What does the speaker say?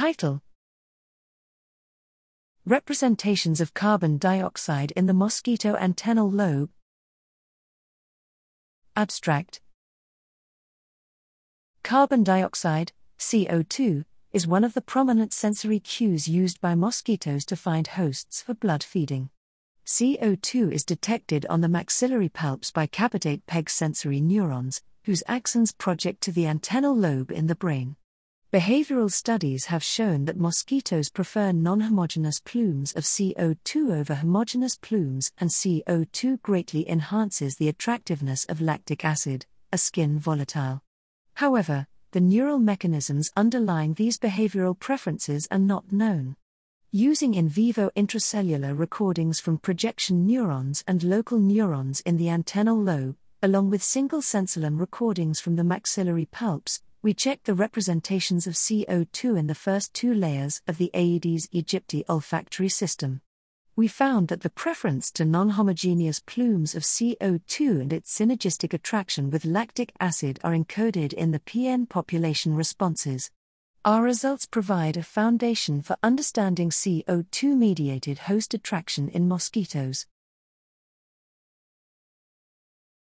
Title Representations of carbon dioxide in the mosquito antennal lobe. Abstract Carbon dioxide, CO2, is one of the prominent sensory cues used by mosquitoes to find hosts for blood feeding. CO2 is detected on the maxillary palps by capitate PEG sensory neurons, whose axons project to the antennal lobe in the brain. Behavioral studies have shown that mosquitoes prefer non homogeneous plumes of CO2 over homogeneous plumes, and CO2 greatly enhances the attractiveness of lactic acid, a skin volatile. However, the neural mechanisms underlying these behavioral preferences are not known. Using in vivo intracellular recordings from projection neurons and local neurons in the antennal lobe, along with single sensillum recordings from the maxillary palps, we checked the representations of CO2 in the first two layers of the Aedes aegypti olfactory system. We found that the preference to non homogeneous plumes of CO2 and its synergistic attraction with lactic acid are encoded in the PN population responses. Our results provide a foundation for understanding CO2 mediated host attraction in mosquitoes.